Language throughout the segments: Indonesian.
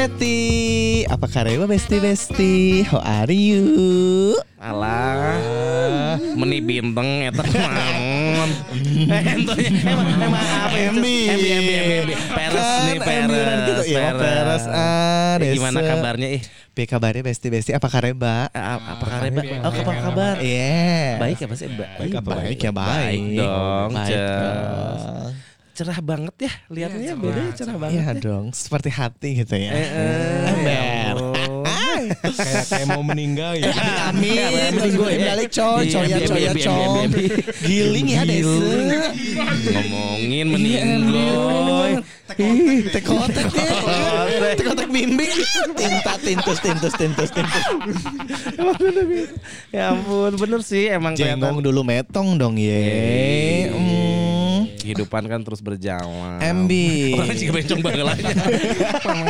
Betty. Apa kabar Besti Besti? How are you? Alah, meni bintang eta. Eh entonya emang emang apa ya? MB. MB MB MB. Peres Kan nih peres. gitu, iya, peres. Ah, Eh, Gimana kabarnya ih? Be kabarnya Besti Besti. Apa? Eh, Apa kabar? Mbak? Oh, apa kabar? Iya. Baik apa sih? Baik. Baik apa baik ya baik. Baik dong, Baik. Cerah banget ya lihatnya Iya, beda ya, cerah, cerah cerah. banget. Iya ya. dong, seperti hati gitu ya. Eh, eh, Ember. ya kayak kayak mau meninggal ya. Amin. Iya, balik coy, Iya, coy ya iya, coy ya iya, coy. iya, iya. Giling ya desa. Ngomongin meninggoy. Ih, tekotek ya. Tekotek bimbing. Tinta tintus tintus tintus tintus. Ya ampun, bener sih emang Jengong dulu metong dong ye. Kehidupan kan terus berjalan. MB. Orang juga bencong bagelanya.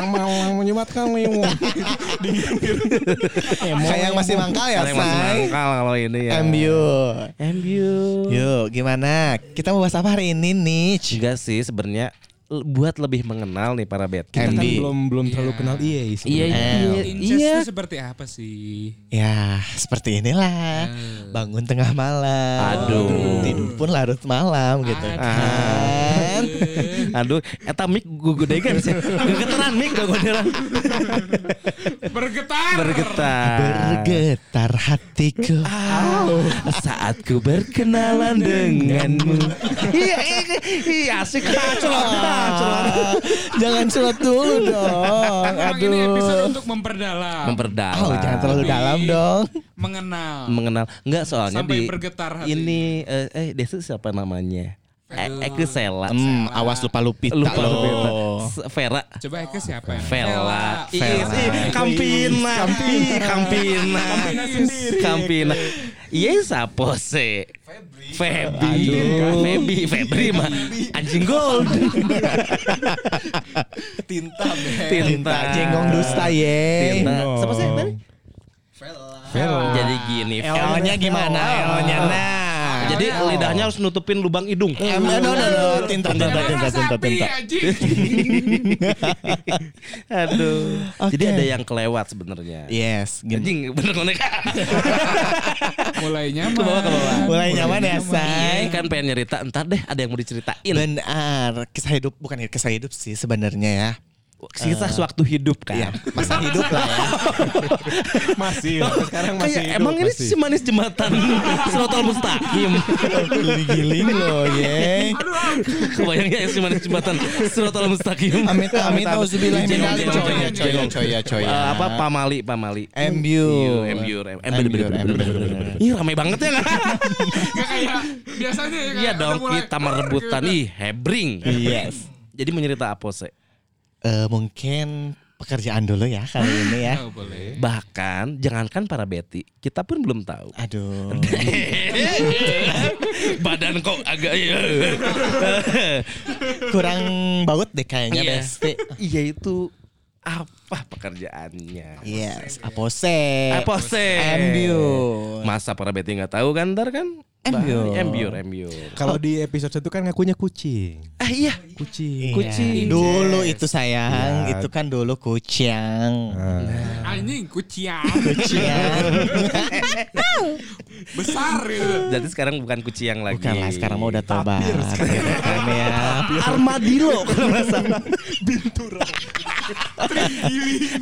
Malang menyematkan lewong. Kayak masih mangkal ya, Yang masih say. mangkal kalau ini ya. MBU. MBU. Yuk, gimana? Kita mau bahas apa hari ini nih? Enggak sih sebenarnya buat lebih mengenal nih para bet. Kita kan belum belum terlalu kenal EA Iya sebenarnya. iya iya. itu seperti apa sih? Ya, seperti inilah. Bangun tengah malam. Aduh. Tidur pun larut malam gitu kan. Aduh, eta mic gugudegan sih. Gegeteran mic guguderan. Bergetar. Bergetar. Bergetar hatiku. Saat ku berkenalan denganmu. Iya, iya, iya, asik Ah, Jangan surat dulu dong. Memang ini episode Aduh. untuk memperdalam, Memperdalam. Oh, jangan terlalu dalam dong. mengenal. mengenal enggak soalnya Sampai di bergetar hati. ini eh, eh Desa siapa namanya Eke Sela Hmm, awas lupa lupita lupa loh. Vera. Coba Eke siapa? Ya? Vela Vela. Ih, Kampina. Ih, Kampina. Kampina Iya sapo se Febi Febi Febri mah Anjing gold. Tinta be. Tinta. Jengong dusta ye. Tinta. Siapa sih tadi? Vela. Jadi gini L-nya gimana? L-nya nah. Jadi lidahnya harus nutupin lubang hidung no, no, no, no. Tinta, tinta, tinta, tinta, tinta. Aduh. Jadi ada yang kelewat sebenarnya. Yes, Anjing bener konek. Mulai nyaman. Ke bawah, ke bawah. mulai nyaman ya, Iya say. kan pengen nyerita entar deh ada yang mau diceritain. Benar, kisah hidup bukan kisah hidup sih sebenarnya ya. Kisah sewaktu hidup Iya, kan. masa hidup lah ya. Masih sekarang masih Kayak hidup, emang ini masih. si manis jembatan Sirotol Mustaqim. Giling-giling loh, ye. Kebayangnya ya si manis jembatan Sirotol Mustaqim. Amit amit auzubillah min Jengong, dzalik. jengong, Coy, coy, coy, ya, coy. Apa pamali pamali. MBU. Iya, MBU. MBU, MBU. Ih ramai banget ya nggak? Gak kayak biasanya ya. Iya dong kita merebutan gitu. ih hebring. Yes. Jadi mencerita apa sih? Eh, mungkin pekerjaan dulu ya kali ini ya. Oh, boleh. Bahkan jangankan para Betty, kita pun belum tahu. Aduh. Badan kok agak ya. Kurang baut deh kayaknya, Iya. Besti. Iya itu apa pekerjaannya? Yes, apose. Apose. MBU. Masa para Betty nggak tahu kan ntar kan? Embiur. Embiur, embiur. Kalau di episode satu kan ngakunya kucing. Ah iya, Kucing. Kucing. Iya. Dulu itu sayang, Iya. itu kan dulu kucing. Nah, Anjing kucian Kucing. besar gitu. jadi sekarang bukan kucing lagi. Bukan lah, sekarang mau udah tobat. gitu kan ya. Armadillo kalau nggak salah.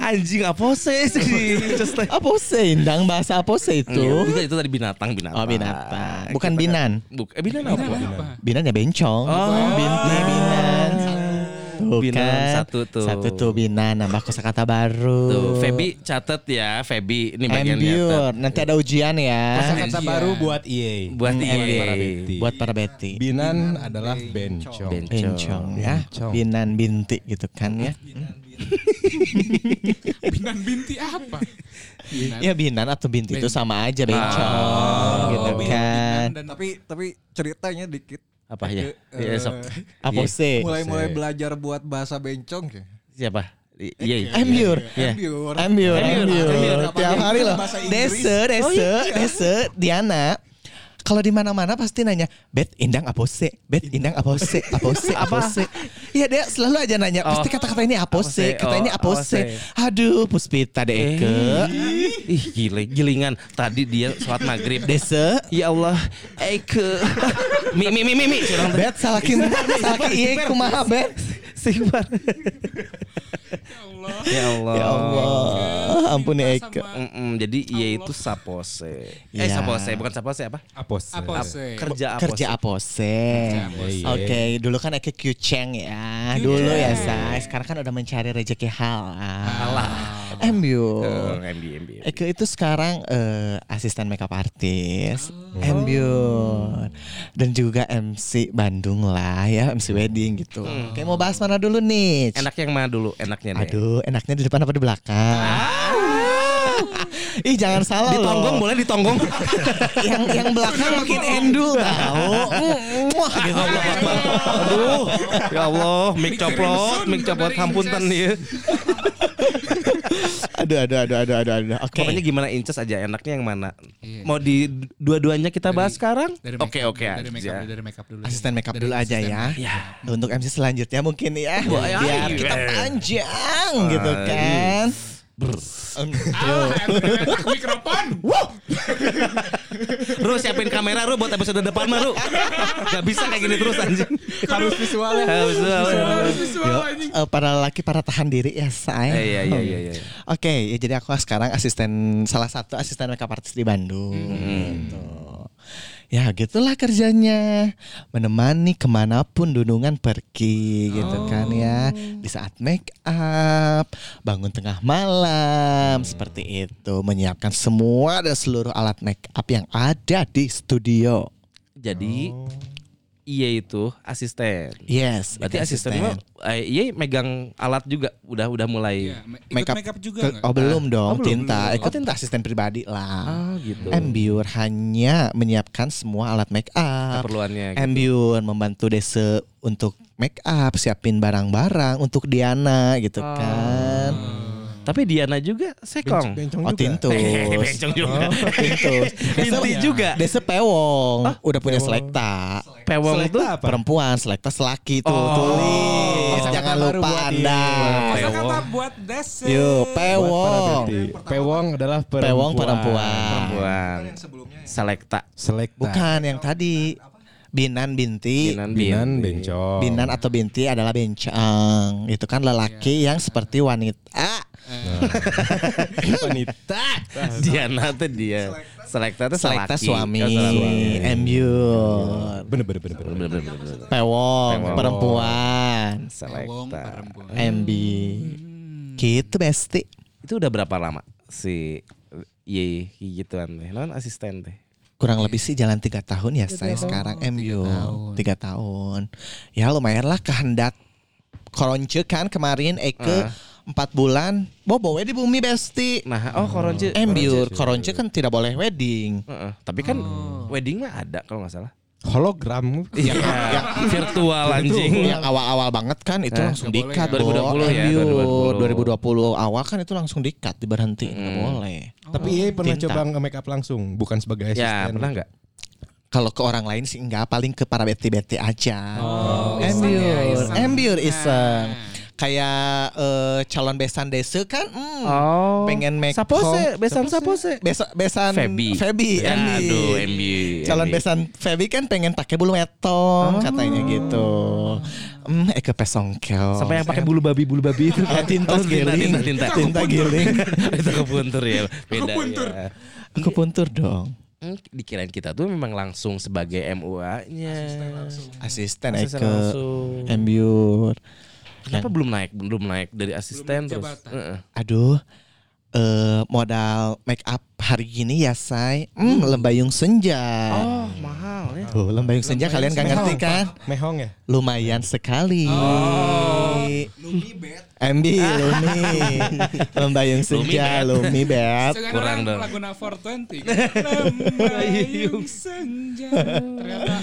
Anjing apose sih. Just like- Apose, indang bahasa apose itu. Iya, itu tadi binatang binatang. Oh binatang, bukan binan. Buk, eh, binan apa? Apa? Binan ya bencong. Oh. Binti binan. Tuh Binan kan. satu tuh. Satu tuh binan, nambah kosakata baru. Tuh, Feby catet ya, Feby ini bagian Embur. nyatet. Nanti ada ujian ya. kata Iya. baru buat EA. Buat Betty. Buat para Betty. Binan adalah bencong. Ben- Bencong ya. Bencong. Binan binti gitu kan ya. Binan binti apa? Binan. Ya binan atau binti itu Ben- sama aja bencong Oh, gitu binan kan. dan tapi tapi ceritanya dikit Apa ya? Eh, Ya, sok. Apose. mulai mulai Saya. belajar buat bahasa bencong ya Siapa? Iya. iya. Iya. Embur, embur. embur. Tiap hari loh. Dese, dese, dese, Diana. Kalau di mana-mana pasti nanya, "Bet indang apose? Bet indang apose? Apose? Apose?" Iya dia selalu aja nanya, Oh. pasti kata-kata ini apose, Apose, kata ini oh, apose. apose. Aduh, Puspita deh ke. Ih gile, gilingan. Tadi dia sholat maghrib. Dese Ya Allah, Eke. Mi mi mi mi mi. Teh. Bet salakin salakin iya kumaha bet. Sigbar. Ya Allah. Ya Allah, ampuni Eke. Mm-mm, jadi iya itu sapose. Eh Iya. sapose, bukan sapose apa? Apos. Apose. Kerja apose. Kerja apose. apose. Oke, dulu kan Eke kuceng ya. Dulu ya, say. Sekarang kan udah mencari rezeki halal. MU. Oh, MB MB. Eke itu sekarang eh, asisten makeup artist, MU, dan juga MC Bandung lah ya, MC wedding gitu. Oke, mau bahas mana dulu nih? Enak yang mana dulu? Enaknya deh. Aduh, enaknya di depan apa di belakang? Ih, jangan salah Ditonggong loh. boleh ditonggong. yang yang belakang makin endul tahu. Wah, gitu. Aduh. Ya Allah, mic coplot, mic coplot hampunten dia. Aduh, aduh, aduh, aduh, aduh, aduh. Oke. Pokoknya gimana inces aja enaknya yang mana? Iya. Mau di dua-duanya kita bahas sekarang? Dari Oke makeup, oke Dari makeup aja. dulu, dari makeup dulu. Asisten makeup dulu aja ya. Ya. Untuk MC selanjutnya mungkin ya. Biar kita panjang gitu Ayo. kan. Ah, mikrofon. Ru siapin kamera Ru buat episode depan mah Ru. Gak bisa kayak gini terus anjing. Harus visualnya. Harus Harus visual Yo, anjing. eh, para laki para tahan diri ya saya. Eh, Iya iya iya iya. Oke, ya jadi aku sekarang asisten salah satu asisten makeup artist di Bandung. Hmm. Gitu. Ya gitulah kerjanya. Menemani ke mana pun Dunungan pergi gitu kan ya. Di saat make up Bangun tengah malam Seperti itu. Menyiapkan semua dan seluruh alat make up yang ada di studio. Jadi iya itu asisten. Yes Berarti asisten eh, iya megang alat juga udah udah mulai. Iya, ma- ikut Makeup makeup juga Ke- nggak? Oh belum dong Oh, belum, Tinta belum. Ikut tinta asisten pribadi lah Ah gitu. Embiur hanya menyiapkan semua alat make up Keperluannya. gitu. Embiur membantu Dese untuk make up, siapin barang-barang untuk Diana gitu Oh. kan. Tapi Diana juga sekong. Bencong Oh juga. tintus. Hehehe, bencong juga. Oh, tintus. Binti juga. Dese pewong. Udah punya selekta. Pewong Selekta tuh apa? Perempuan, selekta selaki tuh. Oh. Tulis. Kosakata Jangan lupa buat Anda. Pewong. kata buat Buat para pewong. Pewong adalah perempuan. Pewong perempuan. Perempuan. Sebelumnya Selekta. Selekta. Bukan yang tadi. Binan binti. Binan Binan binti. bencong. Binan atau binti adalah bencang. Itu kan lelaki yang seperti wanita. wanita. Diana tuh dia. Selekta tuh Selekta selaki. suami. Oh, suami. Embiur. Bener bener bener. bener. Bener. Pewong, perempuan. Pewong Selekta. perempuan. MB. Gitu besti. Itu udah berapa lama si Ye gituan teh. Non asisten teh. Kurang lebih sih jalan tiga tahun ya saya sekarang MU tiga tahun. Ya lumayan lah kehendak koronce kan kemarin Eke Ah. Empat bulan bobo di bumi besti. Nah, oh koronce. Embiur koronce kan tidak boleh wedding. Heeh, tapi kan wedding mah ada kalau nggak salah. Hologram. Iya, virtual anjing. Yang awal-awal banget kan itu Eh, langsung dikat ya. 2020 ya, Embiur 2020 2020. awal kan itu langsung dikat diberhenti nggak boleh. Tapi iya pernah Tinta. coba nge-make up langsung, bukan sebagai asisten. Ya, pernah nggak? Kalau ke orang lain sih enggak, paling ke para beti-beti aja. Oh, ya, Embiur, iseng. embiur Nah. iseng. Kayak eh, calon besan desa kan, hmm, Oh. pengen make Sapose, home. besan sapose. Besa, besan Feby. Feby, Ya, Embi. aduh, Embi, Calon Embi. besan Feby kan pengen pakai bulu metong katanya gitu. Hmm, Eke pesongkel. Sampai yang pakai bulu babi bulu babi itu. Oh, tinta Oh, giling, tinta, tinta, tinta giling. itu kepuntur ya. Beda Kepuntur. ya. Aku puntur dong. Hmm, Dikirain kita tuh memang langsung sebagai MUA-nya. Asisten Asisten Eke, langsung. embiur. Kenapa belum naik? Belum naik dari asisten terus. Heeh. Aduh, eh modal make up hari gini ya say, hmm, lembayung senja. Oh, mahal ya. Tuh, lembayung senja kalian gak ngerti kan? Mehong ya? Lumayan sekali. Lumi bet. Embi, Lumi, lembayung senja, Lumi. Sekarang Kurang dong. lagu na 420 Lembayung senja Ternyata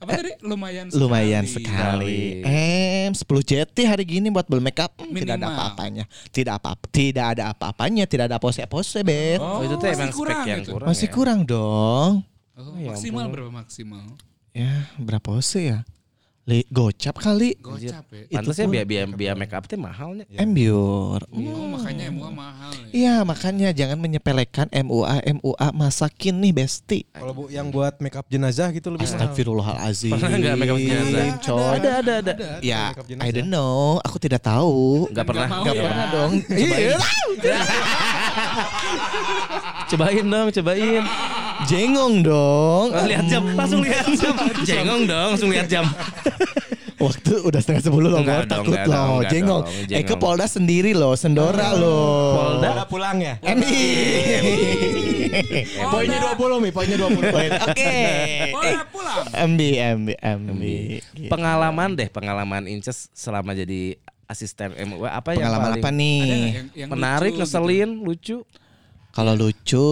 Apa tadi? Lumayan sekali Lumayan sekali. Em, 10 JT hari gini buat beli make up hmm, tidak ada Minimal. apa-apanya. Tidak apa tidak ada apa-apanya, tidak ada pose-pose, Bet. Oh, itu tuh masih emang spek kurang yang gitu. kurang. Masih ya? kurang dong. Oh, maksimal berapa maksimal? Ya berapa ose ya? Le, gocap kali. Gocap ya. Pantasnya biaya biaya biaya make up teh mahalnya. Embiur. Oh, makanya MUA mahal ya. Iya makanya jangan menyepelekan MUA MUA masakin nih besti. Kalau bu yang buat make up jenazah gitu lebih mahal. Astagfirullahalazim. Pernah nggak make up jenazah? Coy. Ada ada ada. Ya, make up jenazah. I don't know. Aku tidak tahu. Nggak pernah. mau Nggak ya. pernah dong. Cobain. cobain dong, cobain. Jengong dong. Oh, lihat jam, langsung lihat jam. Jengong dong, langsung lihat jam. Waktu udah setengah sepuluh loh, Enggak dong, takut enggak dong, loh. enggak Eh ke Polda sendiri loh, Sendora loh. Polda? Udah pulang ya? Emi. Poinnya 20 Mi, poinnya 20. Oke. Boleh pulang. MB, MB, MB. Pengalaman deh, pengalaman Inces selama jadi asisten MUA apa yang Pengalaman paling apa nih? Yang, yang menarik, lucu gitu? ngeselin, lucu? Kalau lucu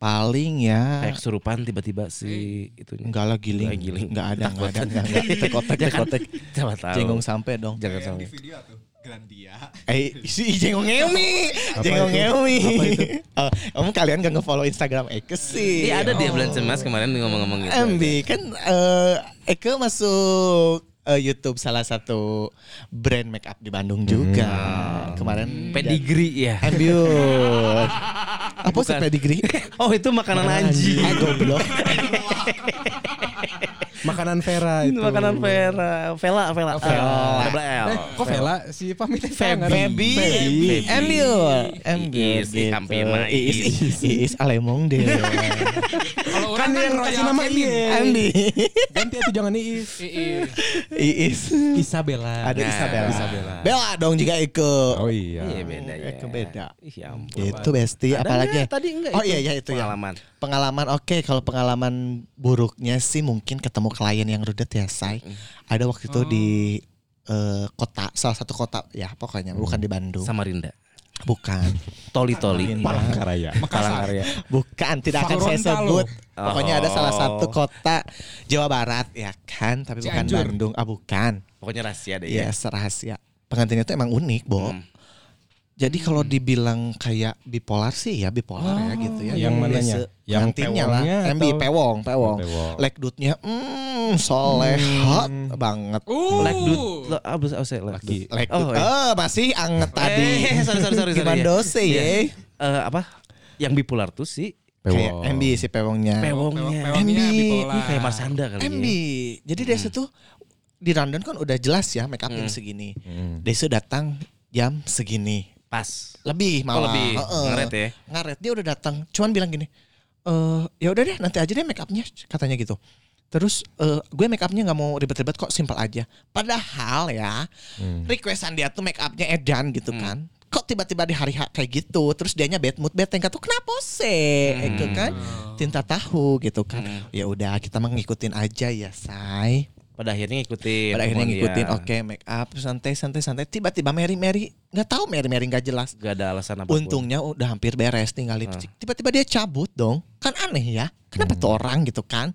paling ya Kayak kesurupan tiba-tiba si itunya. enggak lah giling. Enggak giling. Enggak ada, enggak ada, enggak ada. Tekotek, tekotek. Siapa tahu. Jengong sampai dong. Jangan sampai. di video tuh Grandia. Eh, si Jengong Emi. Jengong itu? Emi. Itu? Oh, kamu kalian gak nge-follow Instagram Eke sih. Iya ada dia bulan cemas kemarin ngomong-ngomong gitu. MB kan eh, Eke masuk eh, YouTube salah satu brand make up di Bandung juga. Kemarin Pedigree ya. Ambiur. Apa sih pedigree? Oh itu makanan anjing. Ah, goblok. Makanan Vera itu. Makanan Vera, Vela, Vela. Vela. Double L. Eh, kok Vela si pamit Feby. Feby. Feby. Ambiur. Ambiur. Iis, Iis, Kampina, Iis. Iis. Iis Alemong deh. Kalau Kan orang yang kan kasih Royal nama. Iis. Andi. Ganti itu jangan Iis. Ii. Iis. Isabella. Ada Nah, Isabella. Isabella. Bella dong juga Eke. Oh iya. Iya beda ya. Eke beda. Ih ya ampun. Gitu besti apalagi nggak? Tadi enggak Oh itu iya iya itu ya. pengalaman. Pengalaman oke kalau pengalaman buruknya sih mungkin ketemu klien yang rudet ya say. Ada waktu itu di eh, kota salah satu kota ya pokoknya bukan di Bandung. Samarinda. Bukan. Toli-toli. Palangkaraya. Palangkaraya. Bukan tidak akan saya sebut. Pokoknya ada salah Oh. satu kota Jawa Barat ya kan, tapi bukan Cianjur. Bandung. Ah bukan. Pokoknya rahasia deh ya. Yes, rahasia. Pengantinnya itu emang unik, Bo. Hmm. Jadi kalau dibilang kayak bipolar sih ya bipolar ya gitu ya. Yang mananya? Yang lah. MB pewong, pewong. Oh, pewong. Lekdutnya mm, solehat banget. Uh. Lekdut, apa sih laki? Lekdut. Oh, iya. eh, masih anget tadi. Eh, sorry sorry sorry. Gimana ya. dosa Iya. ya? Eh, apa? Yang bipolar tuh sih Kayak MB si pewongnya. pewongnya. MB. kayak Marsanda kali MB. ya. Jadi Desa tuh di London kan udah jelas ya make upnya Hmm. segini. Hmm. Desa datang jam segini. Pas. Lebih Oh, malah. lebih. Heeh. Ngaret ya. Ngaret dia udah datang. Cuman bilang gini. Eh ya udah deh nanti aja deh make upnya katanya gitu. Terus eh, gue make upnya nggak mau ribet-ribet kok simpel aja. Padahal ya Hmm. requestan dia tuh make upnya edan gitu Hmm. kan. Kok tiba-tiba di hari H kayak gitu. Terus dianya bad mood bad tuh kenapa sih? Hmm. Itu kan tinta tahu gitu kan. Hmm. Ya udah kita mah ngikutin aja ya, say. Pada akhirnya ngikutin. Pada akhirnya ngikutin oke make up santai santai santai tiba-tiba Mary Mary nggak tahu Mary nggak jelas. Gak ada alasan apa pun. Untungnya udah hampir beres tinggal lipstick. Tiba-tiba dia cabut dong. Kan aneh ya. Kenapa tuh orang gitu kan?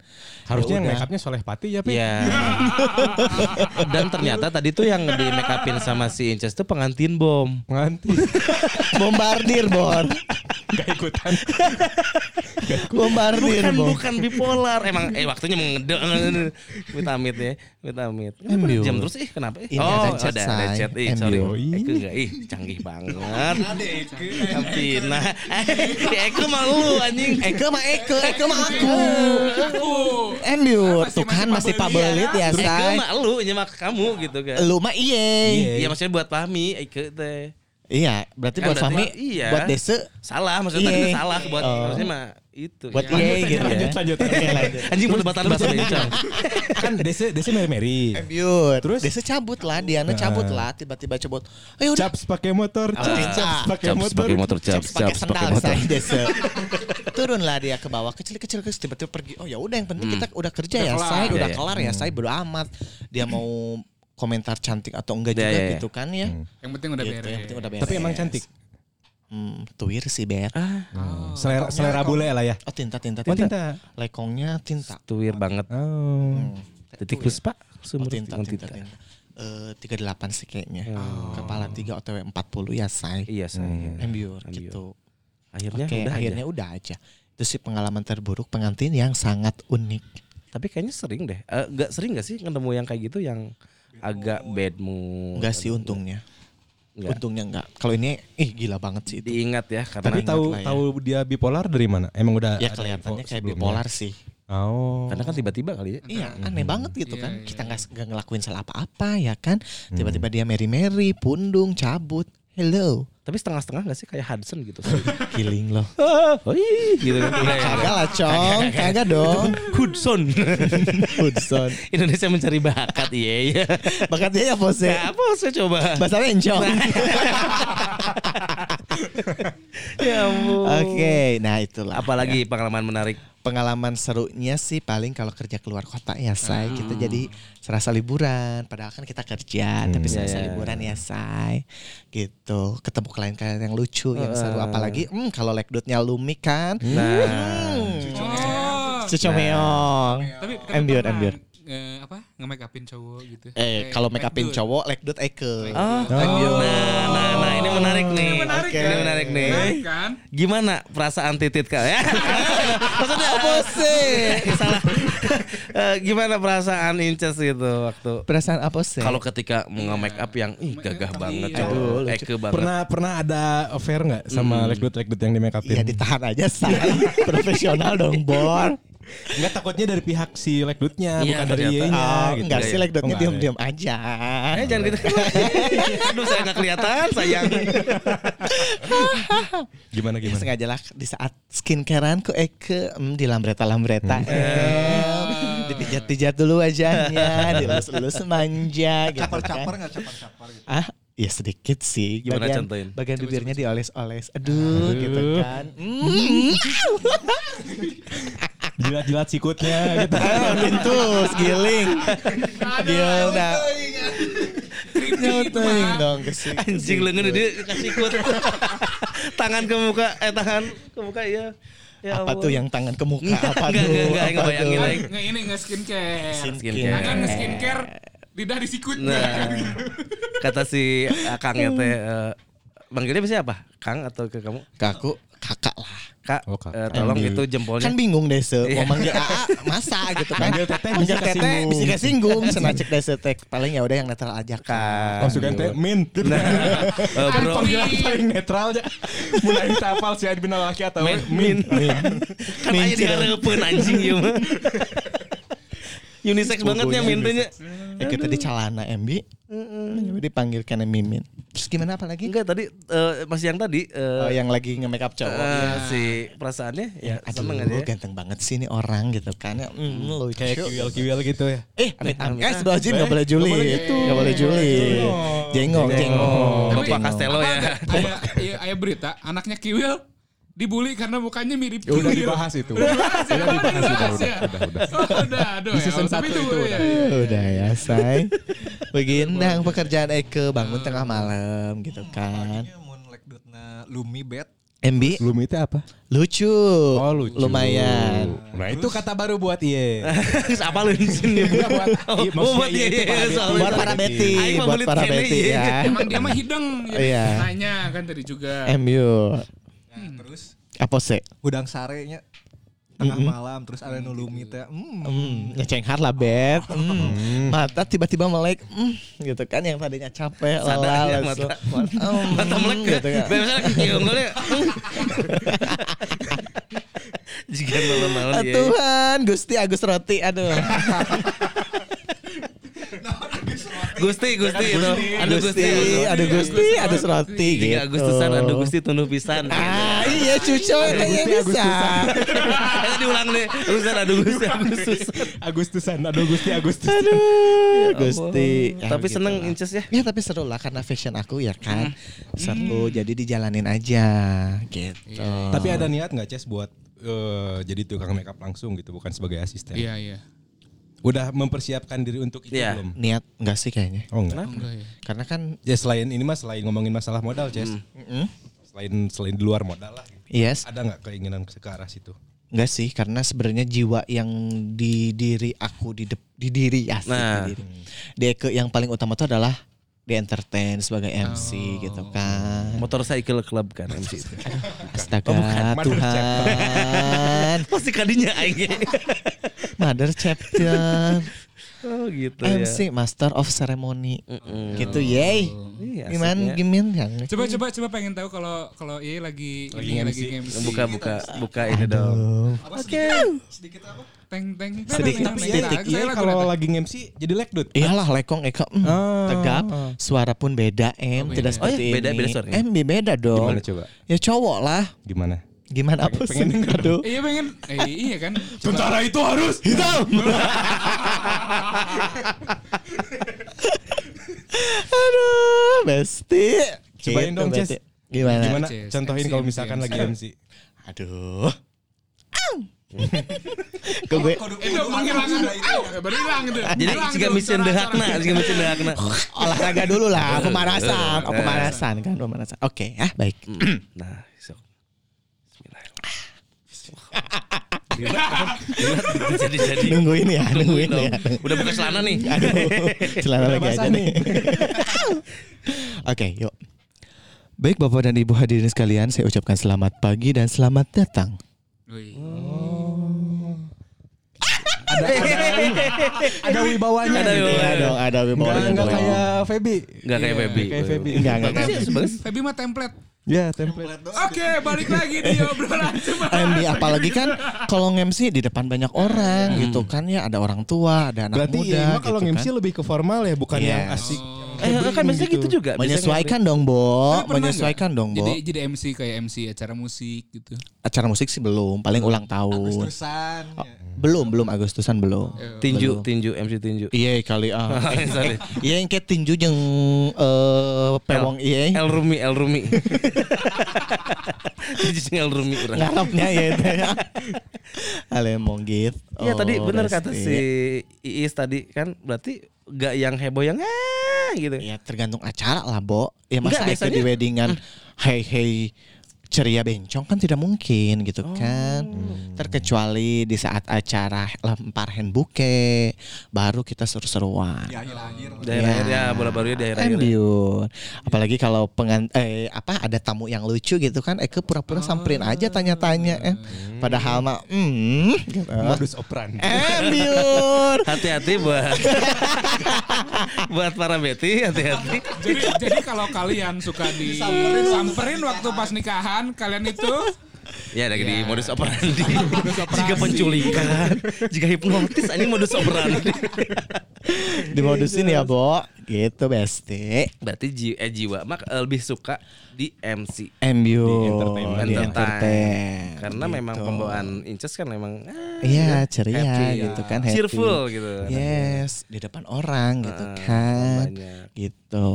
Harusnya yang Ya make upnya soleh pati ya, Pi. Iya. Dan ternyata tadi tuh yang di make upin sama si Inces tuh pengantin bom. Nganti. Bombardir, Bor. Gak ikutan. Bombardir, Bukan Bor. bukan bipolar. Emang eh waktunya mengedek. Amit ya, amit. Embiu. Jam terus ih kenapa? Ih? Ini ada chat, ada, ada chat. Ih, sorry. Embiu. Eke enggak ih canggih banget. Kampina. Eh, Eke malu anjing. Eke mah Eke, Eke mah aku. Embiur, tuh kan masih pabelit ya, Eke say. malu nyemak kamu gitu kan. Lu mah iye. Iya maksudnya buat Fahmi Eke teh. Iya, berarti Kan buat berarti- Fahmi, iya. buat Dese, Salah maksudnya Iya. tadi tuh salah buat Oh. maksudnya mah itu. buat ya. iye gitu ya. lanjut, lanjut. Oke, lanjut. Anjing perdebatan bahasa Indonesia. kan Desi Mary Mary. Embiur, Terus? Dese cabut lah, Diana cabut lah, tiba-tiba cabut. Ayo udah, Caps pakai motor, Ah. caps, caps pakai Caps motor. pakai motor, caps, Caps pakai caps motor. saya desa. Turunlah dia ke bawah kecil-kecil kecil tiba-tiba pergi. Oh ya udah yang penting kita udah kerja ya, saya udah Iya, iya. kelar ya, saya bodo amat. Dia mau komentar cantik atau enggak Iya, juga iya, iya. gitu kan ya. Hmm. Yang penting udah Gitu, beres. yang penting udah beres. Tapi emang cantik. Hmm, tuir sih ber. Hmm. Selera selera bule lah ya. Oh tinta tinta Oh, tinta. tinta. Lekongnya tinta. Tuir banget. Oh. Titik puspa Oh, sumur tinta tinta tinta. Eh, 38 sih kayaknya. Kepala 3 OTW 40 ya say. Iya saya. Embiur Embiur. gitu. Akhirnya Oke, udah akhirnya aja. udah aja. Itu sih pengalaman terburuk pengantin yang sangat unik. Tapi kayaknya sering deh. Eh, Enggak sering gak sih ketemu yang kayak gitu yang agak bad mood. Enggak sih untungnya. Enggak. Untungnya enggak. Kalau ini ih gila banget sih itu. Diingat ya karena Tapi tahu ya. tahu dia bipolar dari mana? Emang udah Ya kelihatannya kayak sebelumnya? bipolar sih. Oh. karena kan tiba-tiba kali ya. Iya, aneh banget gitu Iya, kan. iya, Kita nggak nggak ngelakuin salah apa-apa ya kan. Tiba-tiba dia meri-meri, pundung, cabut. Hello. Tapi setengah-setengah gak sih kayak Hudson gitu. Killing loh. oh ih, gitu kan. Ya? Kagak lah, Cong. Kagak dong. Hudson. Hudson. Indonesia mencari bakat iya iya. Bakat dia ya pose. Nah, apa saya coba? Bahasa encong. ya ampun. Oke, nah itulah. Apalagi pengalaman menarik. Pengalaman serunya sih paling kalau kerja keluar kota ya say kita jadi serasa liburan padahal kan kita kerja tapi serasa Iya, iya. liburan ya say gitu. Ketemu klien-klien yang lucu yang seru. Apalagi hmm, kalau lekdutnya Lumi kan. Nah, hmm, cucu meong. Tapi tapi Ambiar, pernah ambiar. Nge- apa nge-make upin cowok gitu. eh kalau make upin make cowok lekdut Eke Oh, nah, nah, nah, ini menarik nih. menarik Oke, kan? Ini menarik nih. Menarik kan? Gimana perasaan titit kak? Ya. maksudnya apa sih Salah. Eh, Gimana perasaan Inces itu waktu perasaan apa sih kalau ketika nge-make up yang ih gagah banget, Iya. aduh, Eke banget. Pernah pernah ada affair nggak sama lekdut lekdut yang di make upin? ya ditahan aja profesional dong bor Enggak takutnya dari pihak si lekdutnya, Iya, bukan dari ienya Oh, gitu. enggak lekdutnya Oh, enggak ada. diam-diam aja Eh jangan gitu. Aduh saya nggak kelihatan sayang. Gimana Ya, gimana? sengaja lah di saat skincarean ku Eke mm, di lambreta lambreta em, dipijat-pijat dulu wajahnya dilus-lus manja gitu Capar-capar kan nggak capar-capar gitu. ah ya sedikit sih Gimana bagian, contohin? bagian bibirnya dioles-oles aduh gitu kan Mm. Jilat-jilat sikutnya gitu. ah mintus giling gila nyotoing dong ke situ. Anjing lengan dia kasih ikut. tangan ke muka, eh tangan ke muka ya. Ya apa ampun. tuh yang tangan ke muka apa Enggak, tuh enggak, enggak, enggak bayangin lagi. Nge ini nge skincare. Skincare. Nge skincare lidah di sikut. Nah, kata si Akangnya teh eh, manggilnya biasanya apa? Kang atau ke kamu? kaku kakak lah Kak, Oh, Kak. eh, tolong Ambil. itu jempolnya. kan bingung deh se Iya. mau manggil AA masa gitu kan Manggil teteh manggil bisa teteh bisa kesinggung senacek deh teh paling ya udah yang netral aja kan Oh, sugan teh min. Eh, bro, Panggilan paling netral aja. Mulai tapal si Admin laki atau Min. min. kan aja dihareupeun anjing ieu mah. Unisex banget ya mintanya. eh kita di celana MB Jadi dipanggil karena mimin terus gimana apa lagi Enggak tadi eh, masih yang tadi eh, oh, yang lagi nge-make up cowok eh, si perasaannya ya, Aduh, seneng aja. ya. ganteng banget sih ini orang gitu kan ya. Mm, lucu. Kayak kiwil-kiwil gitu ya. Eh, amit amit. amit. Eh, sebelah Jim nggak boleh julid. Nggak boleh julid. Jengong, jengong. Bapak. Castello ya. Ada iya, ada berita anaknya Kiwil dibully karena mukanya mirip Ya udah Kiwil. dibahas itu. Udah dibahas ya? Udah dibahas, udah, dibahas udah, ya? udah, udah. Oh, udah, aduh. Di ya, season tapi satu itu iya, udah. iya. Udah ya, say. Begindang pekerjaan Eke bangun tengah malam gitu kan. Mun lekdutna Lumi bet. MB Belum itu apa? lucu. Oh, lucu. Lumayan. Nah, itu kata baru buat iye. Apa lu di sini? Buat iya, buat iya, iya, itu iya, soalnya. Buat para Betty, mah buat para Betty iya. ya. Emang dia mah hidung jadi Iya. nanya kan tadi juga. MU. Nah, terus Apa sih? udang sarenya tengah malam terus ada nu Lumi teh. Hmm. Hmm, ngecenghar lah bet. Hmm. Mata tiba-tiba melek, hmm, gitu kan yang tadinya capek, lelah, ya, mata. Hmm, Mata melek gitu kan. Biasanya kiunggulnya. Jika Ah, ya. Tuhan, Gusti Agus Roti, aduh. Gusti, Gusti itu. Aduh Gusti, aduh Gusti, aduh Roti gitu. Agustusan, aduh Gusti tunduh pisan. Ah, iya cucu kayaknya bisa. Ayo diulang deh. Agustusan, aduh Gusti, Agustusan. Agustusan, aduh Gusti Agustus. Aduh, Gusti. Ya, Tapi gitu seneng. Inces ya. Ya tapi seru lah karena fashion aku ya kan. Seru, jadi dijalanin aja gitu. Tapi ada niat nggak Ces buat eh, jadi tukang makeup langsung gitu, bukan sebagai asisten? Iya, iya. Udah mempersiapkan diri untuk itu Iya. belum? niat enggak sih kayaknya. Oh enggak. Enggak ya. Karena kan Ya selain ini mas selain ngomongin masalah modal, Ces. mm, Selain selain di luar modal lah. Gitu. yes, Ada nggak keinginan ke arah situ? enggak sih karena sebenarnya jiwa yang di diri aku di dep- di diri ya Nah. di diri. Dia ke yang paling utama itu adalah di entertain sebagai MC gitu kan. Motorcycle Club kan MC itu. Astaga Mother Tuhan. Pasti kadinya aing. Mother chapter. Oh gitu ya. MC Master of Ceremony. Mm-mm. Gitu yey. Iya, Gimana asiknya. gimana yang Coba coba coba pengen tahu kalau kalau iya lagi Lagi ini MC. lagi MC. Buka buka buka ini dong. Oke. Teng. Sedikit, teng, teng, sedikit. teng. Saya Iya kalau lagi nge-MC jadi lekdut. Iyalah lekong Eka mm, Ah. tegap suara pun beda em Oh, tidak seperti Oh, iya, beda- ini beda suaranya? em beda dong Gimana coba? ya cowok lah Gimana? gimana apa sih aduh Iya pengen. Eh, iya kan. Tentara itu harus hitam aduh besti Cobain Gitu, dong, Ces. Besti. gimana Gimana? Contohin MC, kalau misalkan MC. lagi MC. aduh Kok gue Itu menghilangkan. Au, baru hilang itu. Jadi jika suara- dehakna, jika misian dehakna. olahraga dulu lah pemanasan oh, pemanasan kan pemanasan oke ya baik Nah, sok. Bismillah. Jadi jadi. nungguin ya nungguin ya Udah buka celana nih. Aduh, celana lagi aja nih. Oke, yuk. Baik Bapak dan Ibu hadirin sekalian, saya ucapkan selamat pagi dan selamat datang. Wih. Ada wibawanya. Ada gitu. wibawanya. Dong, ada wibawa Enggak, dan enggak wibawa. kayak Feby. Enggak kayak Iya, baby. kayak Feby. Enggak, ya, bagus. Tapi mah template. Ya, template. Oke, balik lagi di obrolan cuma. MD apalagi kan kalau nge-MC di depan banyak orang gitu kan ya ada orang tua, ada anak Berarti muda ya, emang kalau gitu nge-MC kan. lebih ke formal ya, bukan Iya. yang asik. Eh, kan biasanya gitu juga. biasanya Menyesuaikan dong, Bo. Pernah Menyesuaikan nggak dong, Bo. Jadi jadi MC kayak MC acara musik gitu. Acara musik sih belum, paling ulang tahun. Agustusan. Oh, belum, belum Agustusan belum. Tinju, tinju, MC tinju. Iya kali ah. Iya yang kayak tinju yang eh pewong iya. El Rumi, El Rumi. Tinju sing El Rumi urang. ngarapnya ya itu ya. Ale monggit. Iya tadi Oh, benar Resti. kata si Iis tadi kan berarti gak yang heboh yang eh gitu. Ya tergantung acara lah, Bo. Ya masa Enggak, itu di biasanya- weddingan hey hey ceria bencong kan tidak mungkin gitu kan. Terkecuali di saat acara lempar hand bouquet baru kita seru-seruan. Di akhir-akhir. Di akhir-akhir ya bola baru di akhir-akhir. Ambiun. Apalagi kalau pengan eh apa ada tamu yang lucu gitu kan Eke pura-pura samperin aja tanya-tanya eh. Padahal mah hmm gitu. Modus operandi. Ambiun. Hati-hati buat buat para Betty, hati-hati. Jadi jadi kalau kalian suka di samperin waktu pas nikahan, kalian itu Ya ada di Ya. modus operandi. Modus operandi. Jika penculikan, jika hipnotis ini modus operandi. Dimodusin ya, Bo. Gitu, Besti. Berarti ji eh, jiwa mak eh, lebih suka di MC. Ambiun. Di entertainment. Di Entertain. entertain. Karena memang Gitu. pembawaan Inces kan memang ah, Iya, ceria happy. gitu kan, happy. Cheerful gitu. Yes, di depan orang gitu Ah, kan. banyak. Gitu.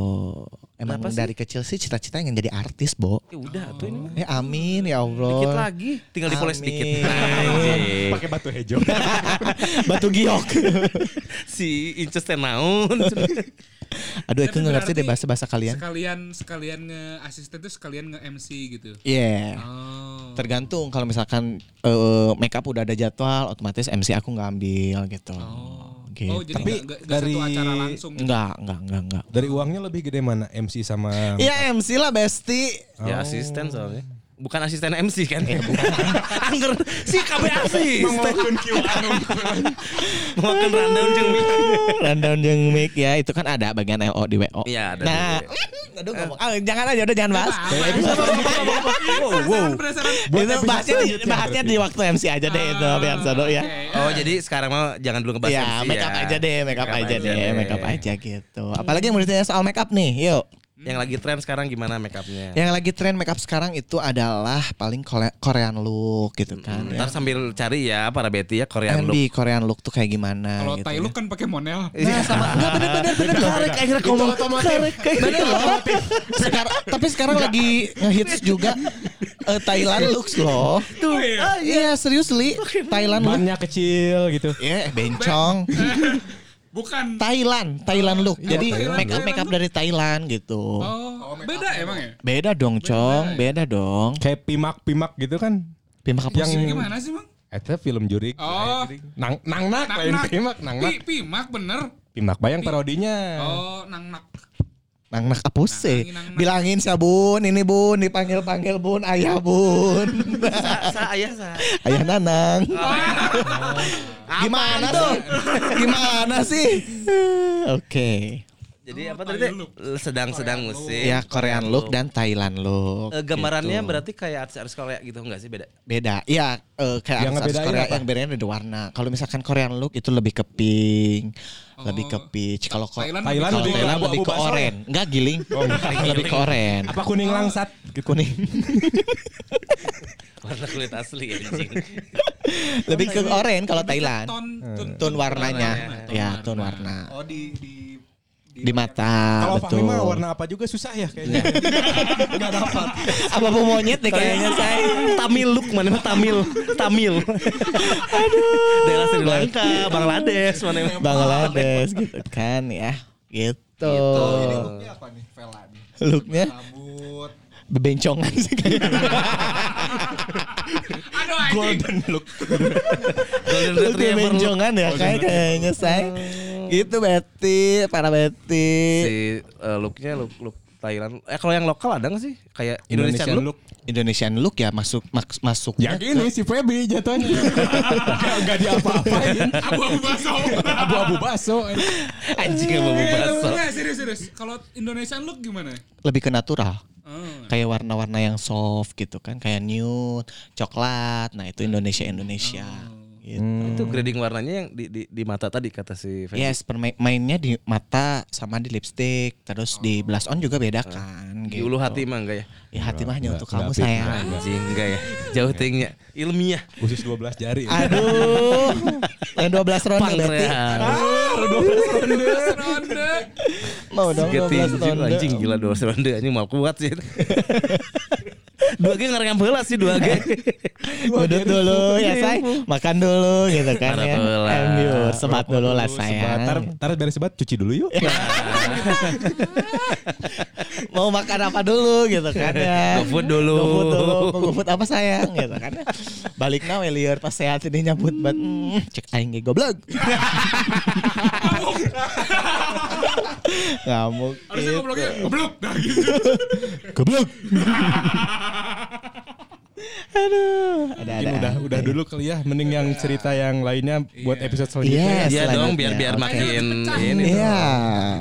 Emang Kenapa sih? dari kecil sih cita-cita ingin jadi artis, Bo. Ya udah tuh ini. Ya amin ya Allah. Dikit lagi, tinggal dipoles Amin. dikit. Pakai batu hejo. Batu giok. si Inces teh naon. Aduh, aku nggak ngerti deh bahasa-bahasa kalian. sekalian sekalian nge asisten tuh sekalian nge MC gitu. Iya. Oh. Tergantung kalau misalkan eh, make up udah ada jadwal, otomatis MC aku nggak ambil gitu. Oh. Gitu. Oh, jadi Tapi nggak- nggak- nggak satu dari- acara langsung. gitu. Enggak, enggak, enggak, enggak. Dari uangnya lebih gede mana? MC sama Iya MC lah Besti. Ya asisten soalnya. Bukan asisten MC kan? Ya, bukan. Angger si KB asisten. Mau makan rundown jeung mic. Rundown jeung mic ya itu kan ada bagian LO di WO. Iya, ada Nah, aduh ngomong. Ah, jangan aja udah jangan bahas. Wow, itu bahasnya di, bahasnya di waktu MC aja deh itu biar seru ya. Oh jadi sekarang mau jangan dulu ngebahas Ya, MC make up ya. aja deh, make up aja aja deh, deh. make up aja gitu. Apalagi yang mau ditanya soal make up nih, yuk. Yang lagi tren sekarang gimana make upnya? Yang lagi tren make up sekarang itu adalah paling Korean look gitu kan. ya. Ntar sambil cari ya para Betty ya Korean Kan look. di Korean look tuh kayak gimana kalau gitu. Thai ya. look kan pakai monel. Nah, sama enggak bener bener bener loh. Karek akhirnya ngomong loh. Sekarang tapi sekarang lagi ngehits juga eh, Thailand looks loh. Tuh. Ah, iya serius li Thailand look. bannya kecil gitu. Ya bencong. Bukan. Thailand, Thailand look. Jadi Thailand, make up make up dari Thailand gitu. Oh, beda emang ya? Beda dong, Cong. Beda dong. Kayak pimak-pimak gitu kan. Pimak apa Yang- sih? Gimana sih, Bang? Itu film jurik. Oh. Nang nang nak lain pimak nang nak. Pi- Pimak bener. Pimak bayang parodinya. Oh, nang nak. Nang nak. Nanging, nang- Bilangin sa bun, ini bun, dipanggil panggil bun, ayah bun, Sa, sa ayah sa. ayah nanang. Apa Gimana tuh? Gimana sih? Oke. Jadi apa tadi? Sedang-sedang musik. Ya Korean look dan Thailand look. Eh, gambarannya gitu. berarti kayak artis-artis Korea gitu enggak sih beda? beda. Iya, eh, kayak Yang artis ngebedain Korea apa? yang bedanya ada warna. Kalau misalkan Korean look itu lebih ke pink, lebih ke peach. Kalau Thailand Thailand kalau lebih ke Thailand lebih ke basah. oren. Enggak giling. lebih ke oren. Apa kuning langsat? Kuning. Warna kulit asli anjing. lebih ke oren kalau Thailand. Ton, ton, Tone warnanya. warnanya. Ya, Tone warna. Oh di di Di mata, Kalau Fahmi betul. mah warna apa juga susah ya kayaknya. nggak dapat. Apa mau monyet deh kayaknya saya. Tamil look mana mah Tamil. Tamil. Aduh. Daerah Sri Lanka, Bangladesh mana mah. Bangladesh gitu kan ya. Gitu. Ini looknya apa nih? Vela nih. Looknya Rambut. bebencongan sih kayaknya. Golden look. Golden Look Retriever bebencongan ya kayak kayaknya saya. Gitu Betty, para Betty. Si eh, looknya look look Thailand. Eh kalau yang lokal ada nggak sih? Kayak Indonesian, Indonesian look? Indonesian look ya masuk mak, masuknya. Ya gini si Feby jatuhnya. Gak, gak diapa-apain. Abu-abu baso. Abu-abu baso. Anjing yang bawa baso. Enggak, serius serius. Kalau Indonesian look gimana? lebih ke natural. Oh. Kayak warna-warna yang soft gitu kan, kayak nude, coklat. Nah, itu Indonesia Indonesia. Gitu. Itu grading warnanya yang di, di, di mata tadi kata si Fendi. Yes, permain mainnya di mata sama di lipstick, terus di blush on juga beda kan. Di gitu. ulu hati mah enggak ya? Ya hati mahnya untuk Nggak kamu sayang. Anjing enggak ya? Jauh tingnya. Ilmiah. Usus 12 jari. Aduh, yang 12 ronde berarti. Pangrean. Ronde. Mau dong 12 Segitu ronde. anjing gila dua ronde anjing mau kuat sih. dua ge ngarang heula sih dua ge. Duduk dulu ya say, makan dulu gitu kan ya. Ambil sebat dulu lah sayang. Tar, tar beres sebat cuci dulu yuk. Mau makan apa dulu gitu kan ya. GoFood dulu. GoFood dulu. Mau GoFood apa sayang gitu kan. ya. Balik na we lieur pas sehat ini nyambut bat. Hmm, cek aing ge goblok. Ngamuk. Harusnya gitu. gobloknya goblok dah gitu. Goblok. Aduh, ada ada. Udah udah dulu kali ya. Mending yang cerita yang lainnya buat episode selanjutnya. Iya, Iya dong biar biar makin ini. Iya.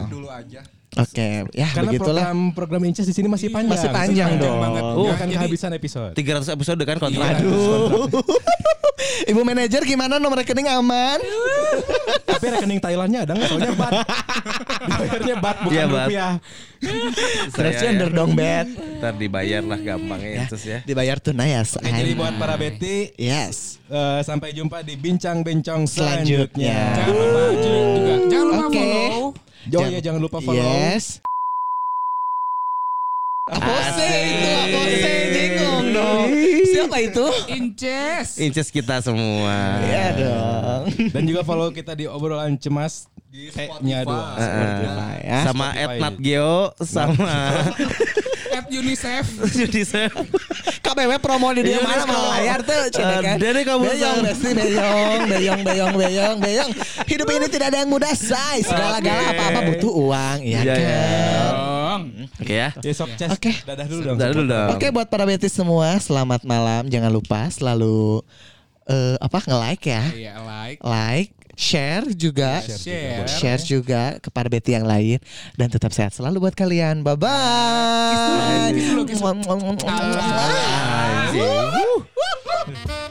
Dulu aja. Oke, ya Karena begitulah. program program Inces di sini masih panjang. Masih panjang dong. banget. Oh, Ya, akan jadi- kehabisan episode. 300 episode kan kontrak. Aduh. Ibu manajer gimana nomor rekening aman? Tapi rekening Thailandnya ada nggak? Soalnya bat. Dibayarnya bat bukan Iya, bat. rupiah. Transgender dong, Bet. Ntar dibayar lah gampang ya, Sus ya. Dibayar tunai ya, Oke, jadi buat para Betty, Yes. eh, sampai jumpa di bincang-bincang Selanjutnya. selanjutnya. Jangan lupa juga. Jangan lupa Oke. follow. Jo, ya jangan lupa follow. Yes. Apose itu, Apose jengong dong. Siapa itu? Inces. Inces kita semua. Iya dong. Dan juga follow kita di obrolan cemas Di Spotify. dua. Spotify ya. Sama Spotify. Ed Nat Geo sama At UNICEF. Unicef. KBW promo di dia Iya, mana Nis, mau layar tuh cina kan. Ada deh kamu, Beyong San. besti beyong, beyong, beyong, beyong, beyong. Hidup ini tidak ada yang mudah, say. Segala-gala apa-apa butuh uang, iya Iya, iya. kan. Dong. Oke ya. Ya sok Ces. Oke. Dadah dulu dong. Dadah dulu dong. Oke buat para betis semua, selamat malam. Jangan lupa selalu eh, apa nge-like ya. Iya, like. Like, share juga. Share. Share juga kepada Betty yang lain dan tetap sehat selalu buat kalian. Bye bye. Kiss dulu, kiss dulu, kiss dulu.